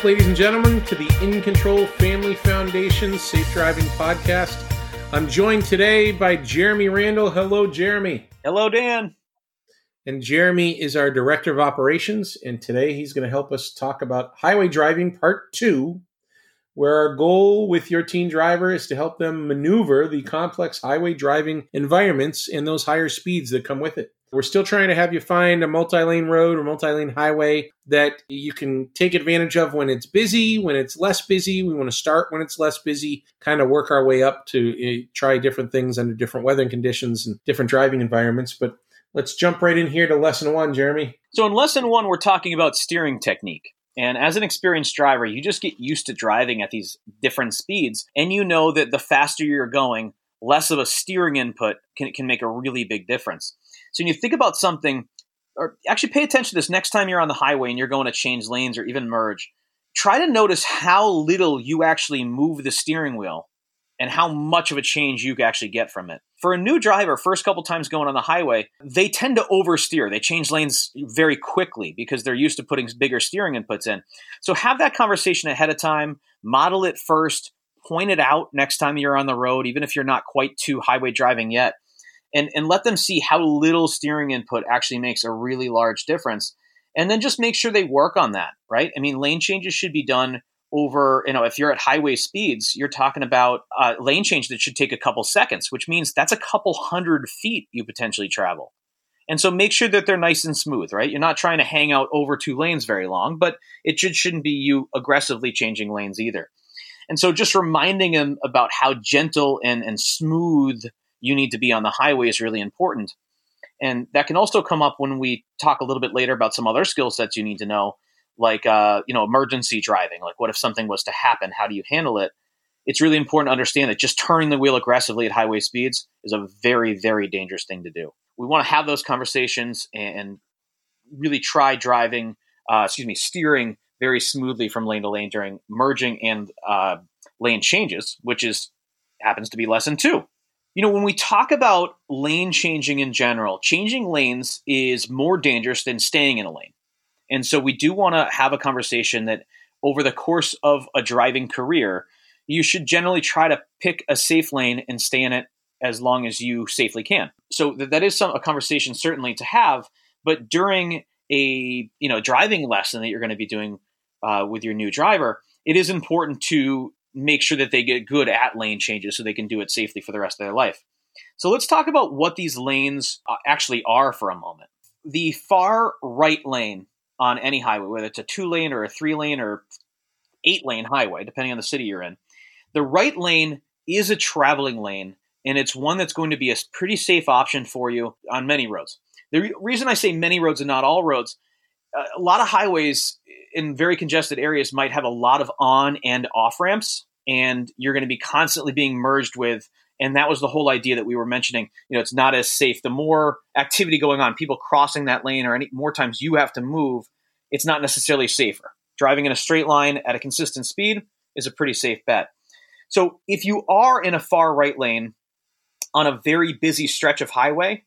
back, ladies and gentlemen, to the In Control Family Foundation Safe Driving Podcast. I'm joined today by Jeremy Randall. Hello, Jeremy. Hello, Dan. And Jeremy is our Director of Operations, and today he's going to help us talk about highway driving part two, where our goal with your teen driver is to help them maneuver the complex highway driving environments and those higher speeds that come with it. We're still trying to have you find a multi lane road or multi lane highway that you can take advantage of when it's busy, when it's less busy. We want to start when it's less busy, kind of work our way up to uh, try different things under different weather conditions and different driving environments. But let's jump right in here to lesson one, Jeremy. So, in lesson one, we're talking about steering technique. And as an experienced driver, you just get used to driving at these different speeds. And you know that the faster you're going, less of a steering input can, can make a really big difference. So when you think about something, or actually pay attention to this next time you're on the highway and you're going to change lanes or even merge, try to notice how little you actually move the steering wheel and how much of a change you actually get from it. For a new driver, first couple times going on the highway, they tend to oversteer. They change lanes very quickly because they're used to putting bigger steering inputs in. So have that conversation ahead of time, model it first, point it out next time you're on the road, even if you're not quite to highway driving yet and, and let them see how little steering input actually makes a really large difference. And then just make sure they work on that, right? I mean, lane changes should be done over, you know, if you're at highway speeds, you're talking about a lane change that should take a couple seconds, which means that's a couple hundred feet you potentially travel. And so make sure that they're nice and smooth, right? You're not trying to hang out over two lanes very long, but it should, shouldn't be you aggressively changing lanes either. And so just reminding them about how gentle and, and smooth you need to be on the highway is really important. And that can also come up when we talk a little bit later about some other skill sets you need to know, like uh, you know emergency driving. Like what if something was to happen? How do you handle it? It's really important to understand that just turning the wheel aggressively at highway speeds is a very very dangerous thing to do. We want to have those conversations and really try driving, uh, excuse me, steering very smoothly from lane to lane during merging and uh, lane changes, which is happens to be lesson two you know, when we talk about lane changing in general, changing lanes is more dangerous than staying in a lane. And so we do want to have a conversation that over the course of a driving career, you should generally try to pick a safe lane and stay in it as long as you safely can. So that is some a conversation certainly to have, but during a you know driving lesson that you're going to be doing uh, with your new driver, it is important to make sure that they get good at lane changes so they can do it safely for the rest of their life. So let's talk about what these lanes uh, actually are for a moment. The far right lane on any highway, whether it's a two lane or a three lane or eight lane highway, depending on the city you're in, the right lane is a traveling lane and it's one that's going to be a pretty safe option for you on many roads. The re- reason I say many roads and not all roads, Uh, a lot of highways in very congested areas might have a lot of on and off ramps, and you're going to be constantly being merged with. And that was the whole idea that we were mentioning. You know, it's not as safe. The more activity going on, people crossing that lane, or any more times you have to move, it's not necessarily safer. Driving in a straight line at a consistent speed is a pretty safe bet. So if you are in a far right lane on a very busy stretch of highway,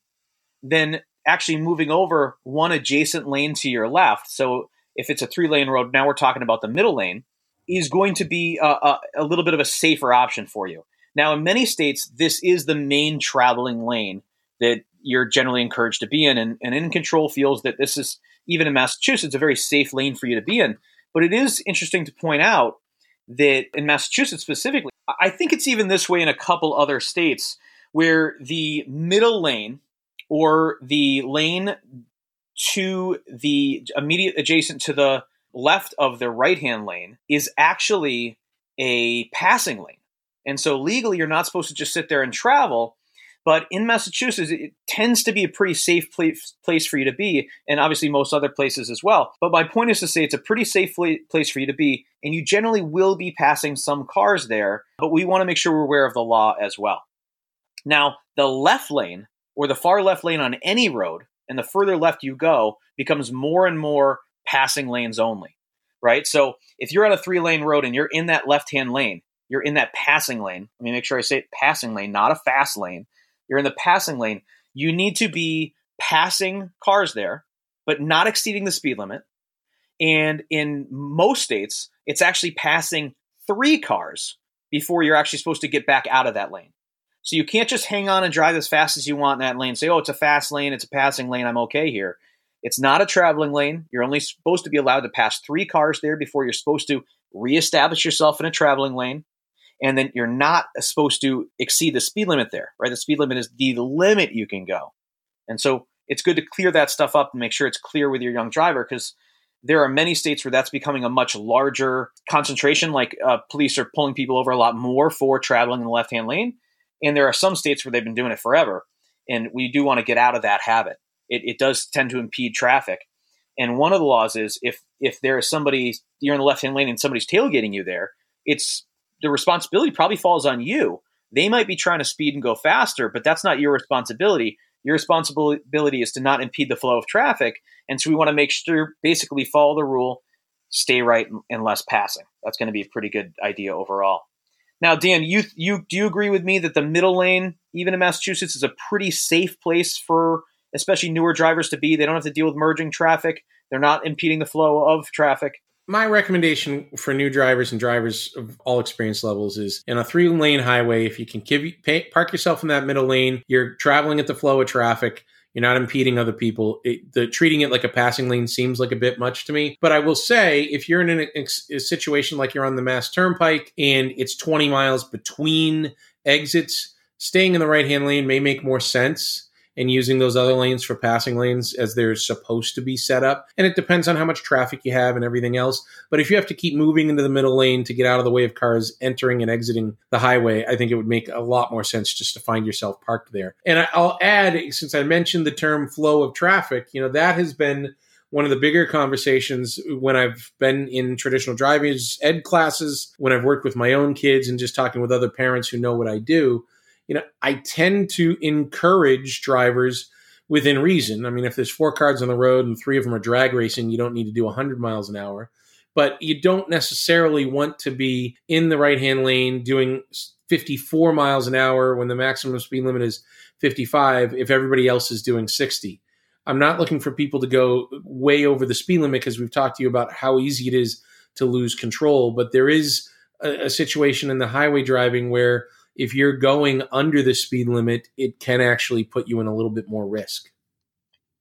then actually moving over one adjacent lane to your left. So if it's a three lane road, now we're talking about the middle lane, is going to be a, a, a, little bit of a safer option for you. Now, in many states, this is the main traveling lane that you're generally encouraged to be in, and, and In Control feels that this is, even in Massachusetts, a very safe lane for you to be in. But it is interesting to point out that in Massachusetts specifically, I think it's even this way in a couple other states where the middle lane or the lane to the immediate adjacent to the left of the right hand lane is actually a passing lane. And so legally, you're not supposed to just sit there and travel. But in Massachusetts, it tends to be a pretty safe place, place for you to be, and obviously most other places as well. But my point is to say it's a pretty safe place for you to be, and you generally will be passing some cars there, but we want to make sure we're aware of the law as well. Now, the left lane, or the far left lane on any road, and the further left you go becomes more and more passing lanes only, right? So if you're on a three lane road and you're in that left hand lane, you're in that passing lane. Let me make sure I say it, passing lane, not a fast lane. You're in the passing lane. You need to be passing cars there, but not exceeding the speed limit. And in most states, it's actually passing three cars before you're actually supposed to get back out of that lane. So you can't just hang on and drive as fast as you want in that lane. Say, oh, it's a fast lane, it's a passing lane, I'm okay here. It's not a traveling lane. You're only supposed to be allowed to pass three cars there before you're supposed to reestablish yourself in a traveling lane. And then you're not supposed to exceed the speed limit there, right? The speed limit is the limit you can go. And so it's good to clear that stuff up and make sure it's clear with your young driver because there are many states where that's becoming a much larger concentration. Like uh, police are pulling people over a lot more for traveling in the left hand lane. And there are some states where they've been doing it forever. And we do want to get out of that habit it, it does tend to impede traffic. And one of the laws is if if there is somebody you're in the left hand lane and somebody's tailgating you there, it's the responsibility probably falls on you. They might be trying to speed and go faster, but that's not your responsibility. Your responsibility is to not impede the flow of traffic. And so we want to make sure basically follow the rule, stay right and less passing. That's going to be a pretty good idea overall. Now, Dan, you you do you agree with me that the middle lane, even in Massachusetts, is a pretty safe place for especially newer drivers to be. They don't have to deal with merging traffic. They're not impeding the flow of traffic. My recommendation for new drivers and drivers of all experience levels is in a three lane highway, if you can give, pay, park yourself in that middle lane, you're traveling at the flow of traffic. You're not impeding other people. It, the treating it like a passing lane seems like a bit much to me. But I will say, if you're in an, a situation like you're on the Mass Turnpike and it's 20 miles between exits, staying in the right hand lane may make more sense and using those other lanes for passing lanes as they're supposed to be set up. And it depends on how much traffic you have and everything else. But if you have to keep moving into the middle lane to get out of the way of cars entering and exiting the highway, I think it would make a lot more sense just to find yourself parked there. And I'll add, since I mentioned the term flow of traffic, you know, that has been one of the bigger conversations when I've been in traditional driving ed classes, when I've worked with my own kids and just talking with other parents who know what I do you know, I tend to encourage drivers within reason. I mean, if there's four cars on the road and three of them are drag racing, you don't need to do 100 miles an hour. But you don't necessarily want to be in the right hand lane doing 54 miles an hour when the maximum speed limit is 55 if everybody else is doing 60. I'm not looking for people to go way over the speed limit because we've talked to you about how easy it is to lose control. But there is a, a situation in the highway driving where if you're going under the speed limit, it can actually put you in a little bit more risk.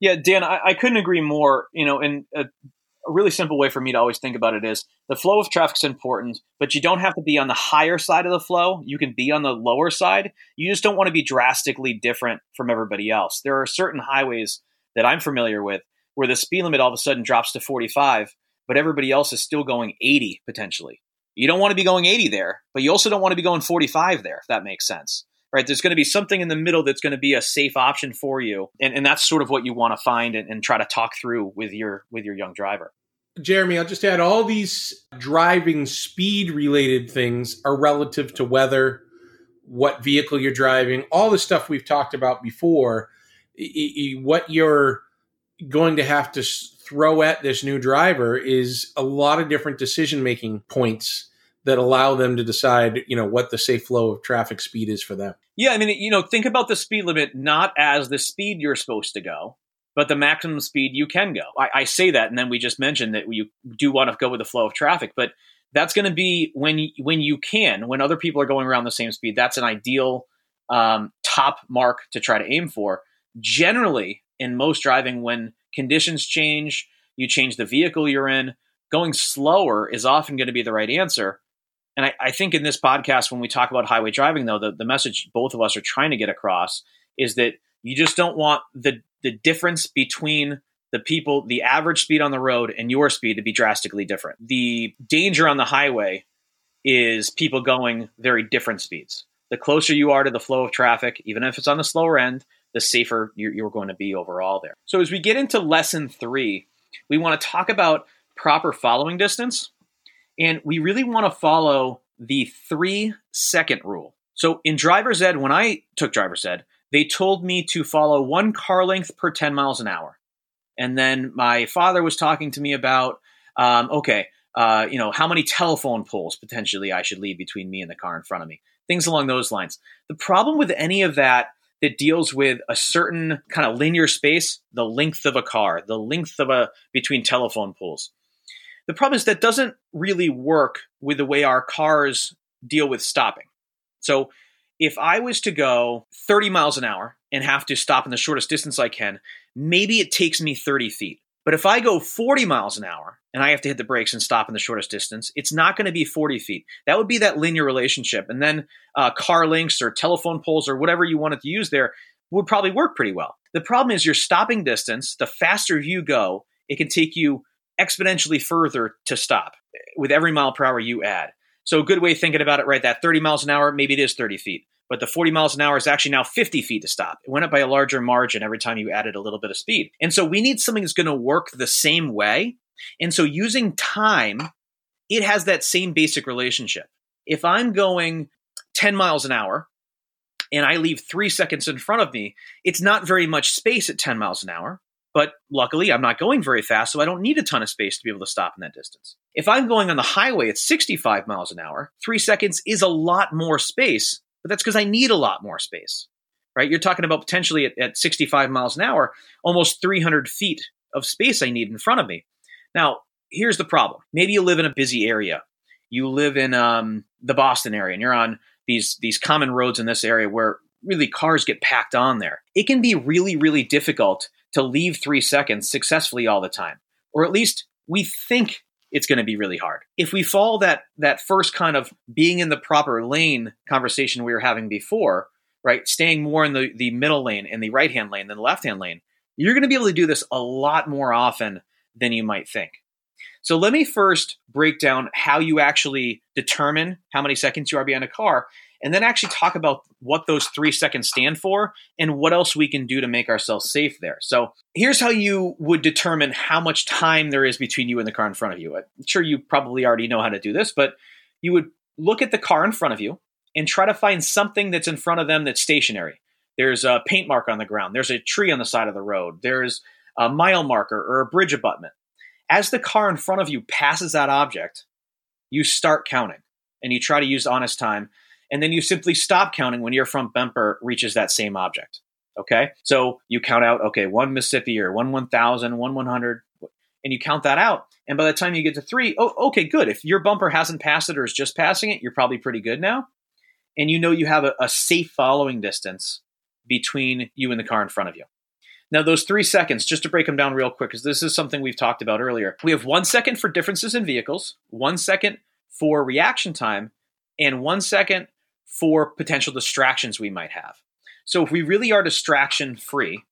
Yeah, Dan, I, I couldn't agree more. You know, and a, a, really simple way for me to always think about it is the flow of traffic is important, but you don't have to be on the higher side of the flow. You can be on the lower side. You just don't want to be drastically different from everybody else. There are certain highways that I'm familiar with where the speed limit all of a sudden drops to 45, but everybody else is still going 80 potentially. You don't want to be going 80 there, but you also don't want to be going 45 there, if that makes sense. Right? There's going to be something in the middle that's going to be a safe option for you. And, and that's sort of what you want to find and, and try to talk through with your with your young driver. Jeremy, I'll just add all these driving speed related things are relative to weather, what vehicle you're driving, all the stuff we've talked about before. What you're going to have to throw at this new driver is a lot of different decision making points that allow them to decide, you know, what the safe flow of traffic speed is for them. Yeah, I mean, you know, think about the speed limit not as the speed you're supposed to go, but the maximum speed you can go. I, I say that, and then we just mentioned that you do want to go with the flow of traffic, but that's going to be when you, when you can, when other people are going around the same speed. That's an ideal um, top mark to try to aim for. Generally, in most driving, when conditions change, you change the vehicle you're in. Going slower is often going to be the right answer. And I, I, think in this podcast, when we talk about highway driving, though, the, the message both of us are trying to get across is that you just don't want the the difference between the people, the average speed on the road and your speed to be drastically different. The danger on the highway is people going very different speeds. The closer you are to the flow of traffic, even if it's on the slower end, the safer you're, going to be overall there. So as we get into lesson three, we want to talk about proper following distance, and we really want to follow the three second rule. So in driver's ed, when I took driver's ed, they told me to follow one car length per 10 miles an hour. And then my father was talking to me about, um, okay, uh, you know, how many telephone poles potentially I should leave between me and the car in front of me, things along those lines. The problem with any of that that deals with a certain kind of linear space, the length of a car, the length of a between telephone poles, The problem is that doesn't really work with the way our cars deal with stopping. So if I was to go 30 miles an hour and have to stop in the shortest distance I can, maybe it takes me 30 feet. But if I go 40 miles an hour and I have to hit the brakes and stop in the shortest distance, it's not going to be 40 feet. That would be that linear relationship. And then uh, car links or telephone poles or whatever you wanted to use there would probably work pretty well. The problem is your stopping distance, the faster you go, it can take you exponentially further to stop with every mile per hour you add. So a good way of thinking about it, right? That 30 miles an hour, maybe it is 30 feet but the 40 miles an hour is actually now 50 feet to stop. It went up by a larger margin every time you added a little bit of speed. And so we need something that's going to work the same way. And so using time, it has that same basic relationship. If I'm going 10 miles an hour and I leave three seconds in front of me, it's not very much space at 10 miles an hour. But luckily, I'm not going very fast, so I don't need a ton of space to be able to stop in that distance. If I'm going on the highway at 65 miles an hour, three seconds is a lot more space but that's because I need a lot more space, right? You're talking about potentially at, at 65 miles an hour, almost 300 feet of space I need in front of me. Now, here's the problem. Maybe you live in a busy area. You live in um, the Boston area, and you're on these these common roads in this area where really cars get packed on there. It can be really, really difficult to leave three seconds successfully all the time, or at least we think it's going to be really hard. If we follow that that first kind of being in the proper lane conversation we were having before, right? Staying more in the, the middle lane and the right hand lane than the left hand lane, you're going to be able to do this a lot more often than you might think. So let me first break down how you actually determine how many seconds you are behind a car and then actually talk about what those three seconds stand for and what else we can do to make ourselves safe there. So here's how you would determine how much time there is between you and the car in front of you. I'm sure you probably already know how to do this, but you would look at the car in front of you and try to find something that's in front of them that's stationary. There's a paint mark on the ground, there's a tree on the side of the road, there's a mile marker or a bridge abutment. As the car in front of you passes that object, you start counting and you try to use honest time and then you simply stop counting when your front bumper reaches that same object. Okay, so you count out okay one Mississippi or one one thousand, one one hundred, and you count that out. And by the time you get to three, oh, okay, good. If your bumper hasn't passed it or is just passing it, you're probably pretty good now. And you know you have a, a safe following distance between you and the car in front of you. Now, those three seconds, just to break them down real quick, because this is something we've talked about earlier. We have one second for differences in vehicles, one second for reaction time, and one second for potential distractions we might have. So if we really are distraction free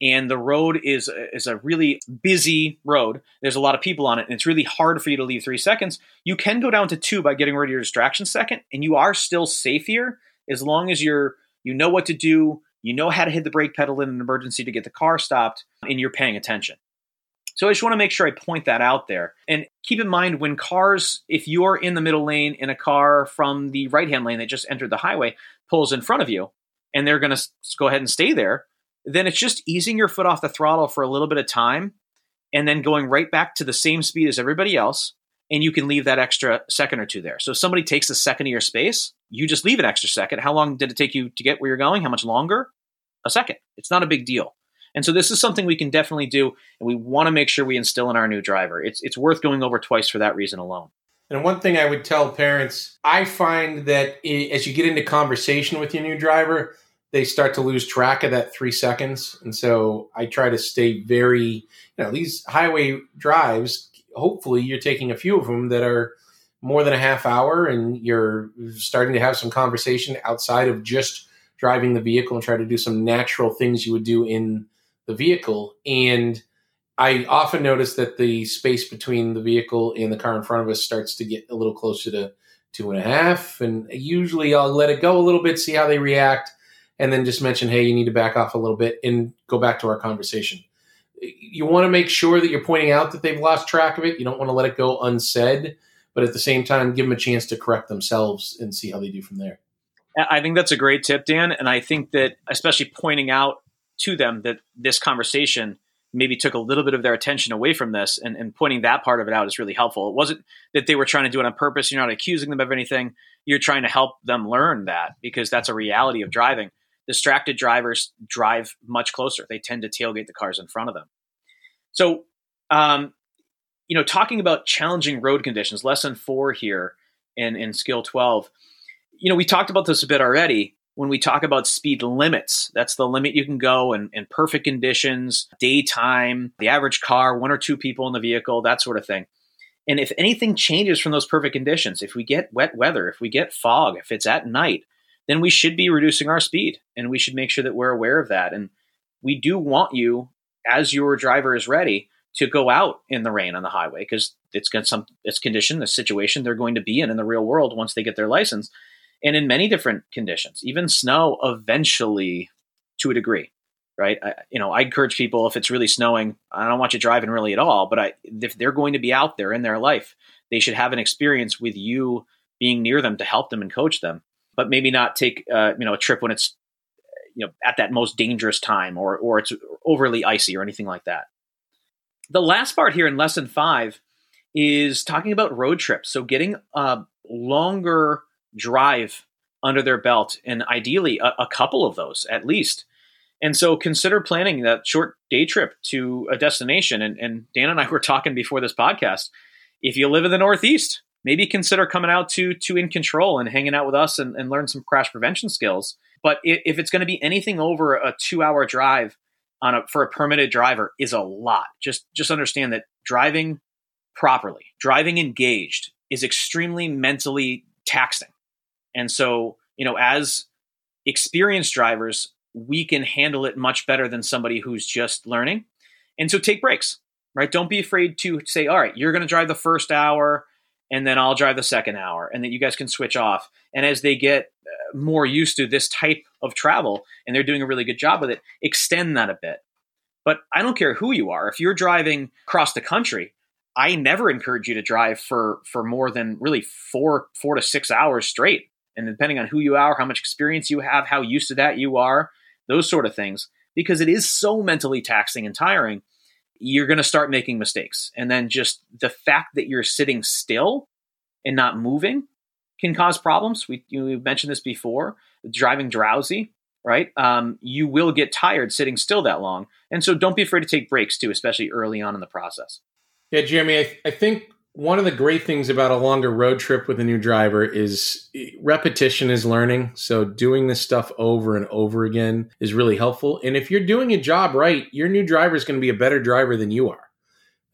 and the road is is a really busy road, there's a lot of people on it and it's really hard for you to leave 3 seconds, you can go down to 2 by getting rid of your distraction second and you are still safe here as long as you're you know what to do, you know how to hit the brake pedal in an emergency to get the car stopped and you're paying attention. So I just want to make sure I point that out there. And keep in mind when cars, if you're in the middle lane in a car from the right hand lane that just entered the highway pulls in front of you and they're going to go ahead and stay there, then it's just easing your foot off the throttle for a little bit of time and then going right back to the same speed as everybody else. And you can leave that extra second or two there. So if somebody takes a second of your space, you just leave an extra second. How long did it take you to get where you're going? How much longer? A second. It's not a big deal. And so this is something we can definitely do, and we want to make sure we instill in our new driver. It's it's worth going over twice for that reason alone. And one thing I would tell parents, I find that as you get into conversation with your new driver, they start to lose track of that three seconds. And so I try to stay very, you know, these highway drives, hopefully you're taking a few of them that are more than a half hour and you're starting to have some conversation outside of just driving the vehicle and try to do some natural things you would do in the vehicle. And I often notice that the space between the vehicle and the car in front of us starts to get a little closer to two and a half. And usually I'll let it go a little bit, see how they react, and then just mention, hey, you need to back off a little bit and go back to our conversation. You want to make sure that you're pointing out that they've lost track of it. You don't want to let it go unsaid, but at the same time, give them a chance to correct themselves and see how they do from there. I think that's a great tip, Dan. And I think that especially pointing out to them that this conversation maybe took a little bit of their attention away from this and, and pointing that part of it out is really helpful. It wasn't that they were trying to do it on purpose. You're not accusing them of anything. You're trying to help them learn that because that's a reality of driving. Distracted drivers drive much closer. They tend to tailgate the cars in front of them. So, um, you know, talking about challenging road conditions, lesson four here in, in skill 12, you know, we talked about this a bit already when we talk about speed limits. That's the limit you can go in, in perfect conditions, daytime, the average car, one or two people in the vehicle, that sort of thing. And if anything changes from those perfect conditions, if we get wet weather, if we get fog, if it's at night, then we should be reducing our speed and we should make sure that we're aware of that. And we do want you, as your driver is ready, to go out in the rain on the highway because it's got some it's condition, the situation they're going to be in in the real world once they get their license, and in many different conditions, even snow eventually to a degree, right? I, you know, I encourage people if it's really snowing, I don't want you driving really at all, but I if they're going to be out there in their life, they should have an experience with you being near them to help them and coach them, but maybe not take uh, you know a trip when it's you know at that most dangerous time or or it's overly icy or anything like that. The last part here in lesson five is talking about road trips. So getting a longer drive under their belt, and ideally a, a couple of those at least. And so consider planning that short day trip to a destination. And, and, Dan and I were talking before this podcast. If you live in the Northeast, maybe consider coming out to to In Control and hanging out with us and, and learn some crash prevention skills. But if it's going to be anything over a two hour drive, on a for a permitted driver is a lot. Just just understand that driving properly, driving engaged is extremely mentally taxing. And so, you know, as experienced drivers, we can handle it much better than somebody who's just learning. And so take breaks, right? Don't be afraid to say, all right, you're going to drive the first hour and then I'll drive the second hour and then you guys can switch off. And as they get uh, more used to this type of travel and they're doing a really good job with it, extend that a bit. But I don't care who you are. If you're driving across the country, I never encourage you to drive for for more than really 4 4 to 6 hours straight. And depending on who you are, how much experience you have, how used to that you are, those sort of things because it is so mentally taxing and tiring you're going to start making mistakes. And then just the fact that you're sitting still and not moving can cause problems. We, you know, mentioned this before driving drowsy, right? Um, you will get tired sitting still that long. And so don't be afraid to take breaks too, especially early on in the process. Yeah, Jeremy, I, I think one of the great things about a longer road trip with a new driver is eh, repetition is learning. So doing this stuff over and over again is really helpful. And if you're doing a job right, your new driver is going to be a better driver than you are.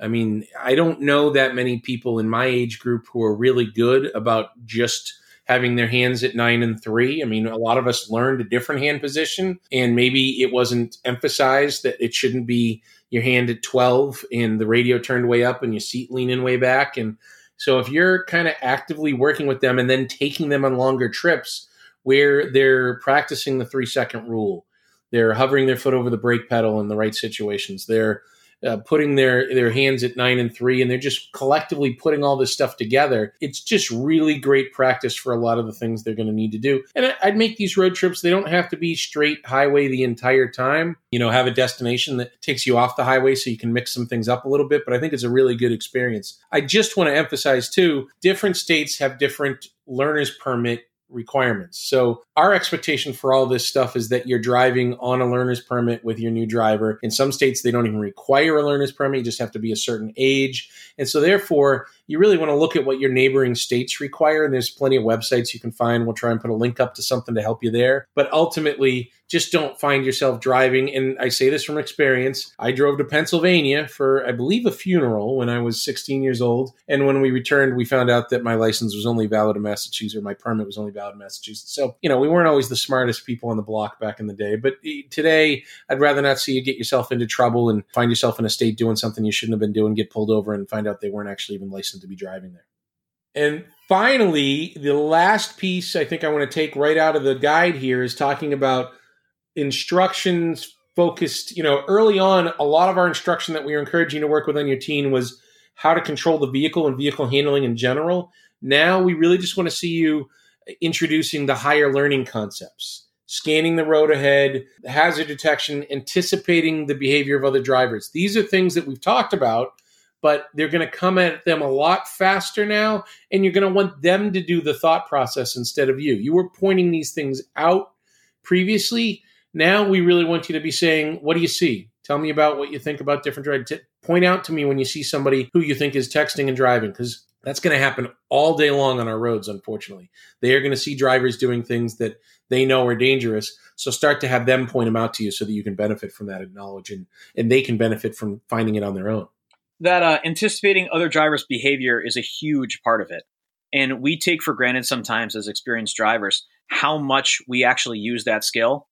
I mean, I don't know that many people in my age group who are really good about just having their hands at nine and three. I mean, a lot of us learned a different hand position, and maybe it wasn't emphasized that it shouldn't be your hand at 12 and the radio turned way up and your seat leaning way back. And so if you're kind of actively working with them and then taking them on longer trips where they're practicing the three second rule, they're hovering their foot over the brake pedal in the right situations, they're uh, putting their their hands at nine and three, and they're just collectively putting all this stuff together. It's just really great practice for a lot of the things they're going to need to do. And I'd make these road trips; they don't have to be straight highway the entire time. You know, have a destination that takes you off the highway so you can mix some things up a little bit. But I think it's a really good experience. I just want to emphasize too: different states have different learner's permit requirements. So our expectation for all this stuff is that you're driving on a learner's permit with your new driver. In some states, they don't even require a learner's permit. You just have to be a certain age. And so therefore, you really want to look at what your neighboring states require. And there's plenty of websites you can find. We'll try and put a link up to something to help you there. But ultimately, just don't find yourself driving. And I say this from experience. I drove to Pennsylvania for, I believe, a funeral when I was 16 years old. And when we returned, we found out that my license was only valid in Massachusetts, or my permit was only valid in Massachusetts. So, you know, we weren't always the smartest people on the block back in the day. But today, I'd rather not see you get yourself into trouble and find yourself in a state doing something you shouldn't have been doing, get pulled over, and find out they weren't actually even licensed to be driving there. And finally, the last piece I think I want to take right out of the guide here is talking about instructions focused. You know, early on, a lot of our instruction that we were encouraging to work with on your team was how to control the vehicle and vehicle handling in general. Now we really just want to see you introducing the higher learning concepts, scanning the road ahead, hazard detection, anticipating the behavior of other drivers. These are things that we've talked about but they're going to come at them a lot faster now and you're going to want them to do the thought process instead of you you were pointing these things out previously now we really want you to be saying what do you see tell me about what you think about different drivers. point out to me when you see somebody who you think is texting and driving because that's going to happen all day long on our roads, unfortunately. They are going to see drivers doing things that they know are dangerous. So start to have them point them out to you so that you can benefit from that knowledge and, and they can benefit from finding it on their own. That uh, anticipating other drivers' behavior is a huge part of it. And we take for granted sometimes as experienced drivers how much we actually use that skill.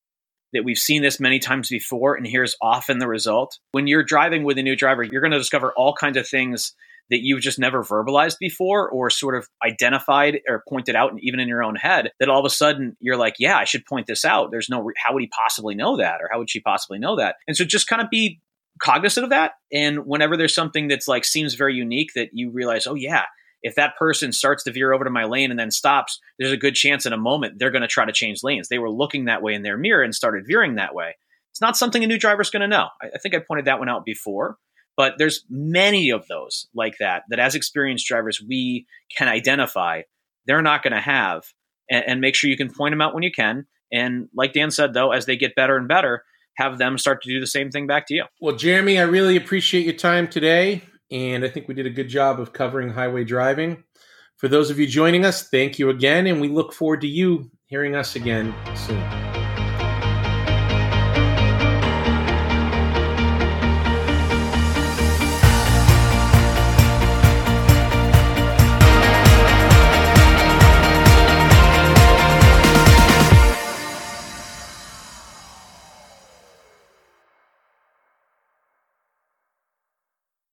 That we've seen this many times before, and here's often the result. When you're driving with a new driver, you're going to discover all kinds of things that you've just never verbalized before or sort of identified or pointed out, and even in your own head, that all of a sudden you're like, yeah, I should point this out. There's no, how would he possibly know that? Or how would she possibly know that? And so just kind of be cognizant of that. And whenever there's something that's like seems very unique that you realize, oh, yeah, if that person starts to veer over to my lane and then stops, there's a good chance in a moment they're going to try to change lanes. They were looking that way in their mirror and started veering that way. It's not something a new driver's going to know. I, I think I pointed that one out before. But there's many of those like that that as experienced drivers we can identify they're not going to have and, and, make sure you can point them out when you can. And like Dan said, though, as they get better and better, have them start to do the same thing back to you. Well, Jeremy, I really appreciate your time today. And I think we did a good job of covering highway driving. For those of you joining us, thank you again. And we look forward to you hearing us again soon.